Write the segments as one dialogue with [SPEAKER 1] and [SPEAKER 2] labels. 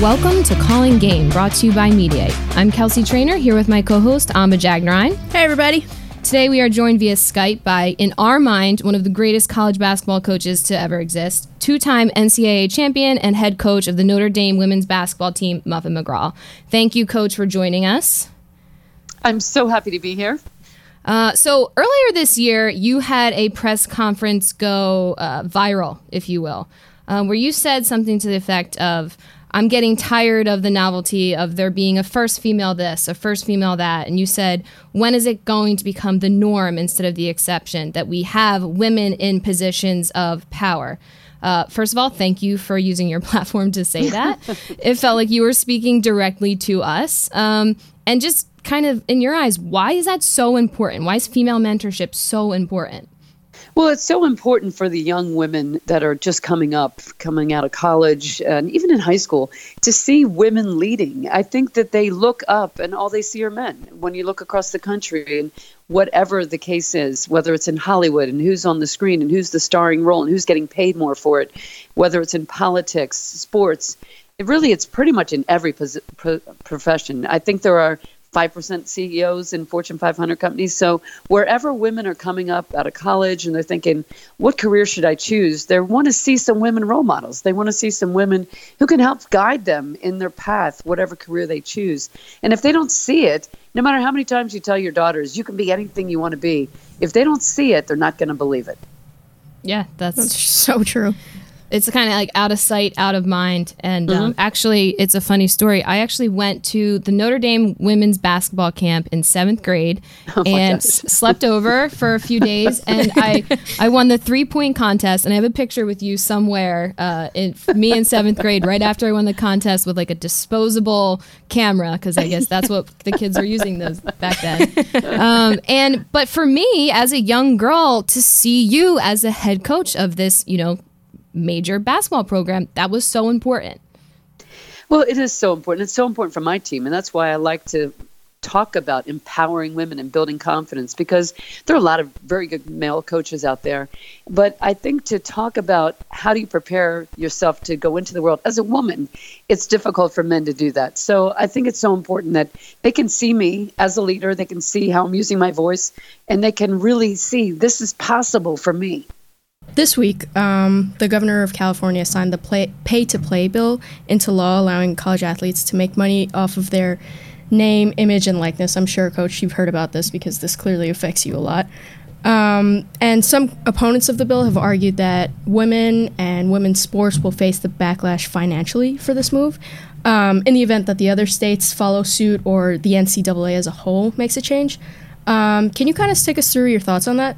[SPEAKER 1] Welcome to Calling Game, brought to you by Mediaite. I'm Kelsey Trainer here with my co host, Amba Jagnarine.
[SPEAKER 2] Hey, everybody.
[SPEAKER 1] Today we are joined via Skype by, in our mind, one of the greatest college basketball coaches to ever exist, two time NCAA champion and head coach of the Notre Dame women's basketball team, Muffet McGraw. Thank you, coach, for joining us.
[SPEAKER 3] I'm so happy to be here.
[SPEAKER 1] Uh, so earlier this year, you had a press conference go uh, viral, if you will, uh, where you said something to the effect of, I'm getting tired of the novelty of there being a first female this, a first female that. And you said, when is it going to become the norm instead of the exception that we have women in positions of power? Uh, first of all, thank you for using your platform to say that. it felt like you were speaking directly to us. Um, and just kind of in your eyes, why is that so important? Why is female mentorship so important?
[SPEAKER 3] Well, it's so important for the young women that are just coming up, coming out of college, and even in high school, to see women leading. I think that they look up and all they see are men. When you look across the country and whatever the case is, whether it's in Hollywood and who's on the screen and who's the starring role and who's getting paid more for it, whether it's in politics, sports, it really it's pretty much in every pos- pro- profession. I think there are 5% CEOs in Fortune 500 companies. So wherever women are coming up out of college and they're thinking, what career should I choose? They want to see some women role models. They want to see some women who can help guide them in their path, whatever career they choose. And if they don't see it, no matter how many times you tell your daughters, you can be anything you want to be, if they don't see it, they're not going to believe it.
[SPEAKER 1] Yeah, that's,
[SPEAKER 2] that's so true
[SPEAKER 1] it's kind of like out of sight, out of mind. And um, mm-hmm. actually, it's a funny story. I actually went to the Notre Dame women's basketball camp in seventh grade oh and slept over for a few days. And I, I won the three point contest. And I have a picture with you somewhere, uh, in me in seventh grade, right after I won the contest with like a disposable camera, because I guess that's what the kids were using those back then. Um, and but for me, as a young girl, to see you as a head coach of this, you know, major basketball program. That was so important.
[SPEAKER 3] Well, it is so important. It's so important for my team. And that's why I like to talk about empowering women and building confidence because there are a lot of very good male coaches out there. But I think to talk about how do you prepare yourself to go into the world as a woman, it's difficult for men to do that. So I think it's so important that they can see me as a leader, they can see how I'm using my voice, and they can really see this is possible for me.
[SPEAKER 2] This week, um, the governor of California signed the pay to play bill into law, allowing college athletes to make money off of their name, image, and likeness. I'm sure, Coach, you've heard about this because this clearly affects you a lot. Um, and some opponents of the bill have argued that women and women's sports will face the backlash financially for this move. Um, in the event that the other states follow suit or the NCAA as a whole makes a change. Um, can you kind of take us through your thoughts on that?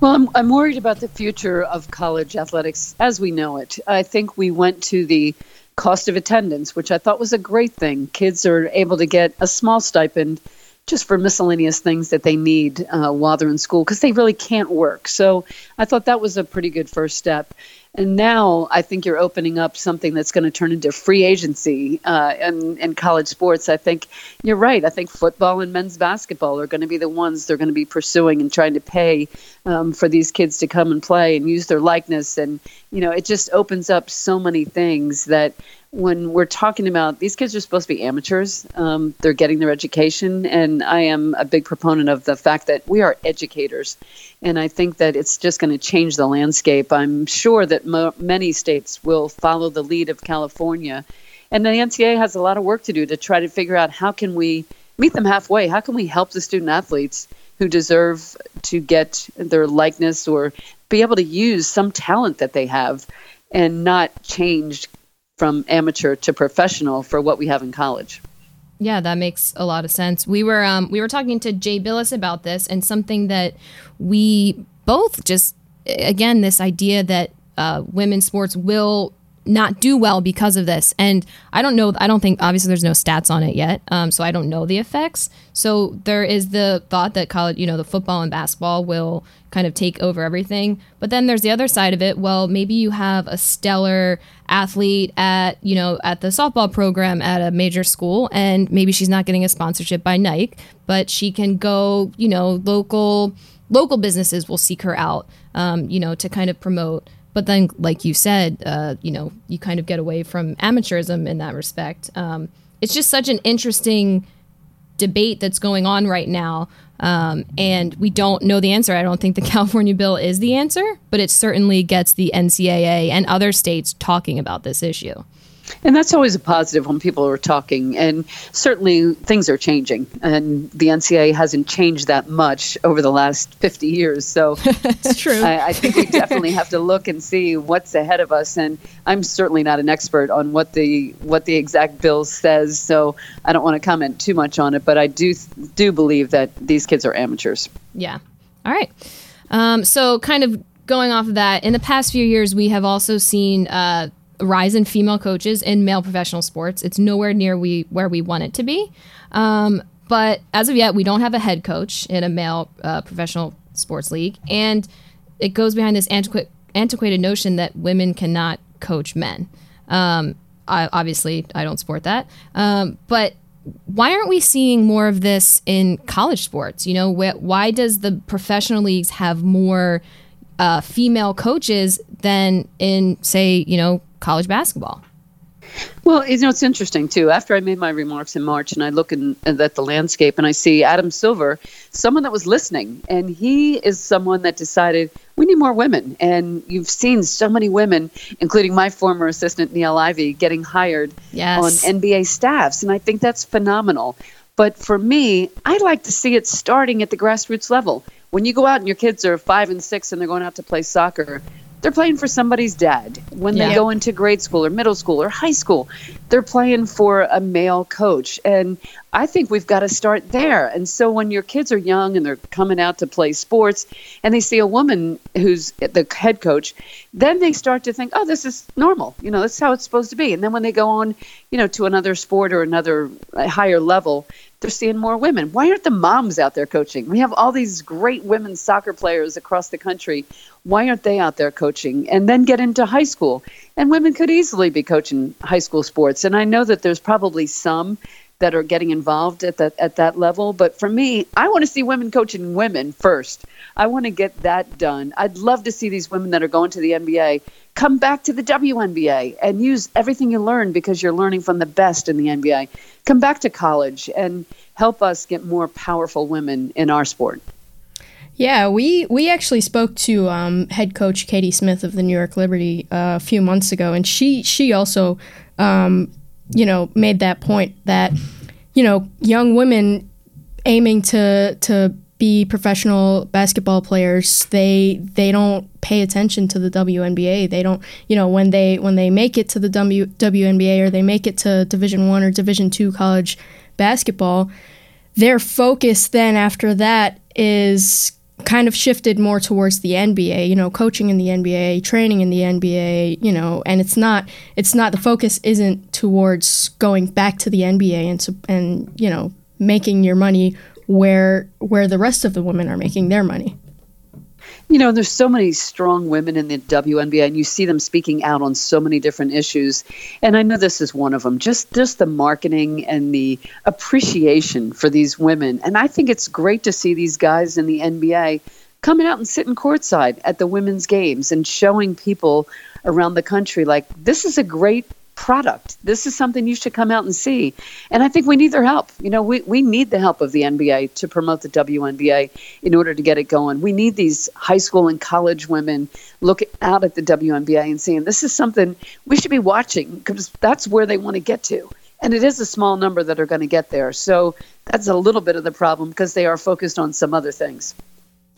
[SPEAKER 3] Well, I'm, I'm worried about the future of college athletics as we know it. I think we went to the cost of attendance, which I thought was a great thing. Kids are able to get a small stipend just for miscellaneous things that they need uh, while they're in school because they really can't work. So I thought that was a pretty good first step. And now I think you're opening up something that's going to turn into free agency uh, in, in college sports. I think you're right. I think football and men's basketball are going to be the ones they're going to be pursuing and trying to pay um, for these kids to come and play and use their likeness. And, you know, it just opens up so many things that when we're talking about these kids are supposed to be amateurs, um, they're getting their education, and I am a big proponent of the fact that we are educators, and I think that it's just going to change the landscape. I'm sure that mo- many states will follow the lead of California, and the NCAA has a lot of work to do to try to figure out how can we meet them halfway. How can we help the student athletes who deserve to get their likeness or be able to use some talent that they have and not change from amateur to professional for what we have in college.
[SPEAKER 1] Yeah, that makes a lot of sense. We were um, we were talking to Jay Bilas about this, and something that we both just again this idea that uh, women's sports will not do well because of this. And I don't know, I don't think, obviously, there's no stats on it yet. Um, so I don't know the effects. So there is the thought that college, you know, the football and basketball will kind of take over everything. But then there's the other side of it. Well, maybe you have a stellar athlete at, you know, at the softball program at a major school, and maybe she's not getting a sponsorship by Nike, but she can go, you know, local local businesses will seek her out, um, you know, to kind of promote but then, like you said, uh, you know, you kind of get away from amateurism in that respect. Um, it's just such an interesting debate that's going on right now. Um, and we don't know the answer. I don't think the California bill is the answer, but it certainly gets the NCAA and other states talking about this issue.
[SPEAKER 3] And that's always a positive when people are talking. And certainly things are changing. And the NCAA hasn't changed that much over the last 50 years. So
[SPEAKER 2] it's true.
[SPEAKER 3] I, I, think we definitely have to look and see what's ahead of us. And I'm certainly not an expert on what the what the exact bill says. So I don't want to comment too much on it. But I do do believe that these kids are amateurs.
[SPEAKER 1] Yeah. All right. Um, so kind of going off of that, in the past few years, we have also seen. Uh, rise in female coaches in male professional sports. It's nowhere near we where we want it to be. Um, but as of yet, we don't have a head coach in a male uh, professional sports league, and it goes behind this antiqu- antiquated notion that women cannot coach men. Um, I, obviously, I don't support that, um, but why aren't we seeing more of this in college sports? You know, wh- why does the professional leagues have more uh, female coaches than in, say, you know, college basketball.
[SPEAKER 3] Well, you know, it's interesting too. After I made my remarks in March and I look in, at the landscape and I see Adam Silver, someone that was listening, and he is someone that decided we need more women. And you've seen so many women, including my former assistant, Niele Ivey, getting hired yes. on NBA staffs. And I think that's phenomenal. But for me, I like to see it starting at the grassroots level. When you go out and your kids are five and six and they're going out to play soccer, they're playing for somebody's dad. When yeah. they go into grade school or middle school or high school, they're playing for a male coach. And I think we've got to start there. And so when your kids are young and they're coming out to play sports and they see a woman who's the head coach, then they start to think, oh, this is normal. You know, that's how it's supposed to be. And then when they go on, you know, to another sport or another uh, higher level, they're seeing more women. Why aren't the moms out there coaching? We have all these great women soccer players across the country. Why aren't they out there coaching? And then get into high school. And women could easily be coaching high school sports. And I know that there's probably some that are getting involved at that at that level. But for me, I want to see women coaching women first. I want to get that done. I'd love to see these women that are going to the NBA come back to the WNBA and use everything you learn because you're learning from the best in the NBA. Come back to college and help us get more powerful women in our sport.
[SPEAKER 2] Yeah, we we actually spoke to um, head coach Katie Smith of the New York Liberty uh, a few months ago, and she she also, um, you know, made that point that, you know, young women aiming to to be professional basketball players, they they don't pay attention to the WNBA. They don't, you know, when they when they make it to the w, WNBA or they make it to Division One or Division Two college basketball, their focus then after that is kind of shifted more towards the NBA, you know, coaching in the NBA, training in the NBA, you know, and it's not it's not the focus isn't towards going back to the NBA and and you know, making your money where where the rest of the women are making their money.
[SPEAKER 3] You know, there's so many strong women in the WNBA, and you see them speaking out on so many different issues. And I know this is one of them. Just just the marketing and the appreciation for these women. And I think it's great to see these guys in the NBA coming out and sitting courtside at the women's games and showing people around the country like this is a great product. This is something you should come out and see. And I think we need their help. You know, we, we need the help of the NBA to promote the WNBA in order to get it going. We need these high school and college women looking out at the WNBA and saying, this is something we should be watching because that's where they want to get to. And it is a small number that are going to get there. So that's a little bit of the problem because they are focused on some other things.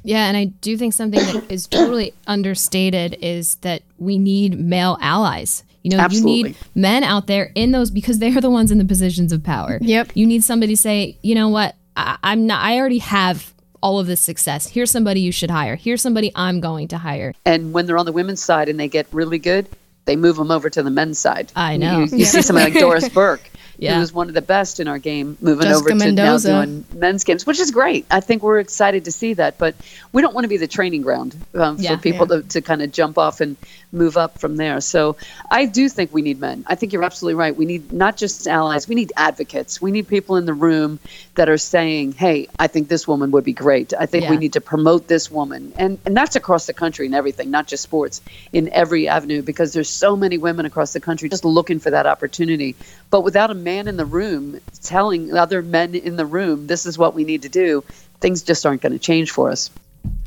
[SPEAKER 1] Yeah, and I do think something that is totally understated is that we need male allies. You know, Absolutely. you need men out there in those because they are the ones in the positions of power.
[SPEAKER 2] Yep.
[SPEAKER 1] You need somebody to say, you know what, I, I'm not. I already have all of this success. Here's somebody you should hire. Here's somebody I'm going to hire.
[SPEAKER 3] And when they're on the women's side and they get really good, they move them over to the men's side.
[SPEAKER 1] I know.
[SPEAKER 3] You, you see somebody like Doris Burke yeah. who was one of the best in our game, moving Jessica over to Mendoza. now doing men's games, which is great. I think we're excited to see that, but we don't want to be the training ground um, yeah, for people yeah. to, to kind of jump off and move up from there. So I do think we need men. I think you're absolutely right. We need not just allies, we need advocates. We need people in the room that are saying, hey, I think this woman would be great. I think yeah. we need to promote this woman. And, and that's across the country and everything, not just sports, in every avenue, because there's so many women across the country just looking for that opportunity. But without a man in the room telling other men in the room, this is what we need to do, things just aren't going to change for us.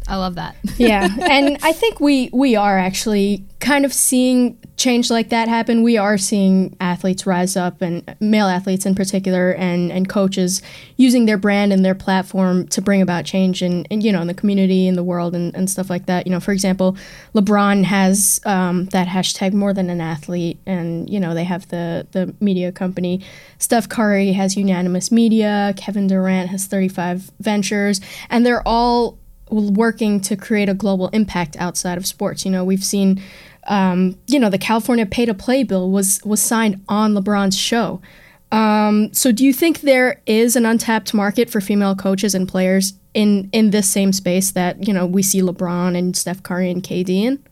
[SPEAKER 1] I love that.
[SPEAKER 2] yeah, and I think we we are actually kind of seeing change like that happen. We are seeing athletes rise up, and male athletes in particular, and and coaches using their brand and their platform to bring about change in, in you know in the community, in the world, and, and stuff like that. You know, for example, LeBron has um, that hashtag more than an athlete, and you know they have the the media company. Steph Curry has unanimous media. Kevin Durant has 35 ventures, and they're all working to create a global impact outside of sports. You know, we've seen, um, you know, the California pay to play bill was was signed on LeBron's show. Um, so, do you think there is an untapped market for female coaches and players in in this same space that you know we see LeBron and Steph Curry and KD in?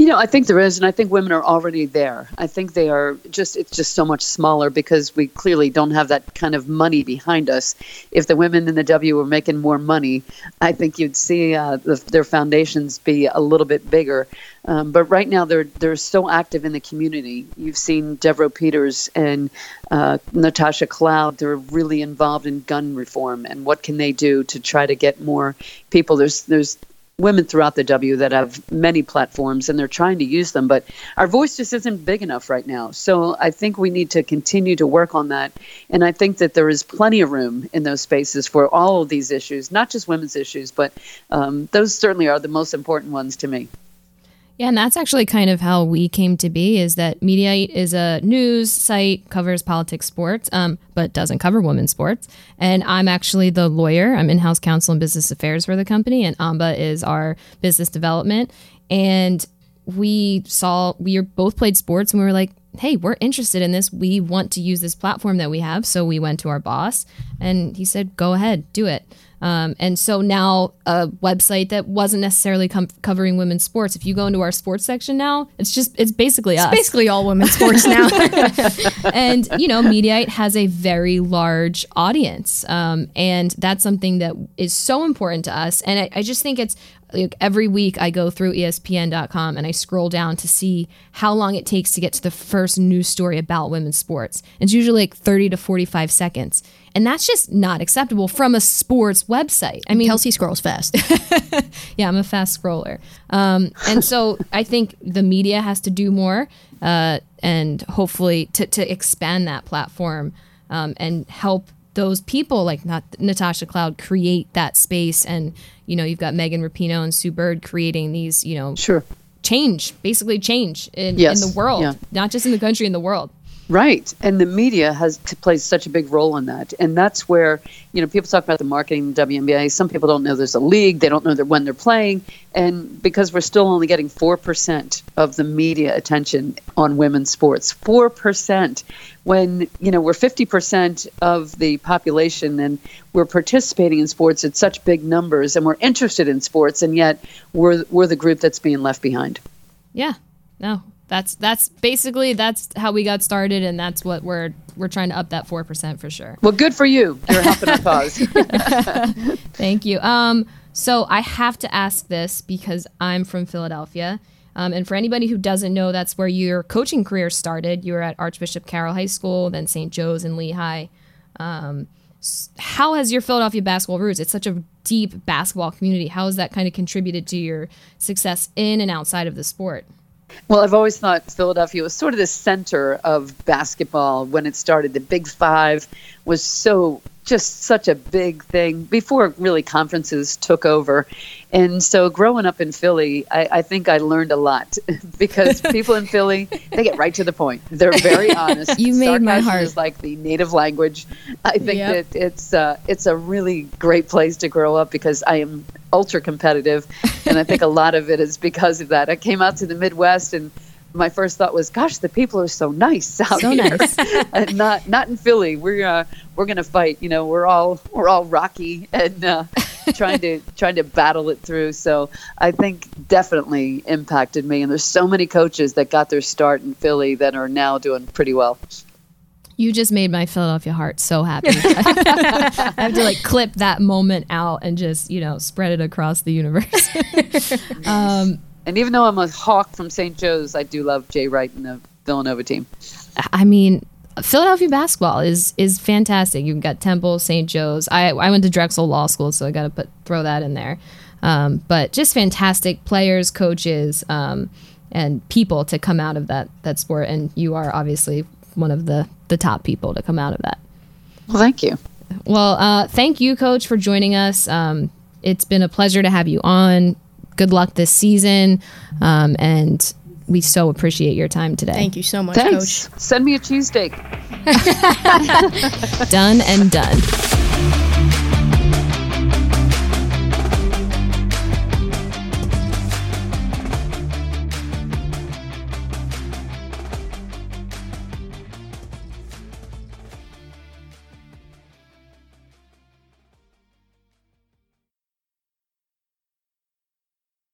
[SPEAKER 3] You know, I think there is, and I think women are already there. I think they are just, it's just so much smaller because we clearly don't have that kind of money behind us. If the women in the W were making more money, I think you'd see uh, the, their foundations be a little bit bigger. Um, but right now, they're, they're so active in the community. You've seen Devereaux Peters and uh, Natasha Cloud. They're really involved in gun reform and what can they do to try to get more people. There's, there's women throughout the W that have many platforms and they're trying to use them, but our voice just isn't big enough right now. So I think we need to continue to work on that. And I think that there is plenty of room in those spaces for all of these issues, not just women's issues, but um, those certainly are the most important ones to me.
[SPEAKER 1] Yeah, and that's actually kind of how we came to be. Is that Mediaite is a news site covers politics, sports, um, but doesn't cover women's sports. And I'm actually the lawyer. I'm in-house counsel and business affairs for the company, and Amba is our business development. And we saw we both played sports, and we were like, hey, we're interested in this. We want to use this platform that we have. So we went to our boss, and he said, go ahead, do it. Um, and so now a website that wasn't necessarily com- covering women's sports. If you go into our sports section now, it's just it's basically
[SPEAKER 2] it's
[SPEAKER 1] us.
[SPEAKER 2] basically all women's sports now.
[SPEAKER 1] and you know, Mediaite has a very large audience, um, and that's something that is so important to us. And I, I just think it's like every week I go through ESPN.com and I scroll down to see how long it takes to get to the first news story about women's sports. It's usually like 30 to 45 seconds. And that's just not acceptable from a sports website.
[SPEAKER 2] I mean, Kelsey scrolls fast.
[SPEAKER 1] yeah, I'm a fast scroller. Um, and so I think the media has to do more uh, and hopefully to, to expand that platform um, and help those people like not Natasha Cloud create that space and you know you've got Megan Rapinoe and Sue Bird creating these you know
[SPEAKER 3] sure
[SPEAKER 1] change basically change in, yes. in the world yeah. not just in the country in the world
[SPEAKER 3] Right. And the media has plays such a big role in that. And that's where, you know, people talk about the marketing WNBA. Some people don't know there's a league. They don't know that when they're playing. And because we're still only getting 4% of the media attention on women's sports, 4%, when, you know, we're 50% of the population and we're participating in sports at such big numbers and we're interested in sports. And yet we're, we're the group that's being left behind.
[SPEAKER 1] Yeah. No, that's that's basically that's how we got started and that's what we're we're trying to up that 4% for sure.
[SPEAKER 3] Well good for you. You're helping our cause.
[SPEAKER 1] Thank you. Um so i have to ask this because i'm from philadelphia. Um, and for anybody who doesn't know that's where your coaching career started. You were at archbishop carroll high school then st joe's and lehigh. Um, how has your philadelphia basketball roots it's such a deep basketball community how has that kind of contributed to your success in and outside of the sport
[SPEAKER 3] well, I've always thought Philadelphia was sort of the center of basketball when it started. The Big Five was so just such a big thing before really conferences took over. And so growing up in Philly, I, I think I learned a lot because people in Philly, they get right to the point. They're very honest.
[SPEAKER 1] you made
[SPEAKER 3] Sarcasm
[SPEAKER 1] my heart.
[SPEAKER 3] is like the native language. I think yep. that it's uh, it's a really great place to grow up because I am ultra competitive, and I think a lot of it is because of that. I came out to the Midwest and my first thought was, "Gosh, the people are so nice out
[SPEAKER 1] so
[SPEAKER 3] here."
[SPEAKER 1] Nice.
[SPEAKER 3] and not not in Philly. We're uh, we're gonna fight. You know, we're all we're all rocky and uh, trying to trying to battle it through. So I think definitely impacted me. And there's so many coaches that got their start in Philly that are now doing pretty well.
[SPEAKER 1] You just made my Philadelphia heart so happy. I have to like clip that moment out and just, you know, spread it across the universe.
[SPEAKER 3] um, and even though I'm a hawk from St. Joe's, I do love Jay Wright and the Villanova team.
[SPEAKER 1] I mean, Philadelphia basketball is is fantastic. You've got Temple, St. Joe's. I I went to Drexel Law School, so I got to put throw that in there. Um, but just fantastic players, coaches, um, and people to come out of that that sport. And you are obviously one of the the top people to come out of that.
[SPEAKER 3] Well, thank you.
[SPEAKER 1] Well, uh, thank you, Coach, for joining us. Um, it's been a pleasure to have you on. Good luck this season, um, and we so appreciate your time today.
[SPEAKER 2] Thank you so much,
[SPEAKER 3] Thanks.
[SPEAKER 2] Coach.
[SPEAKER 3] Send me a cheesesteak.
[SPEAKER 1] done and done.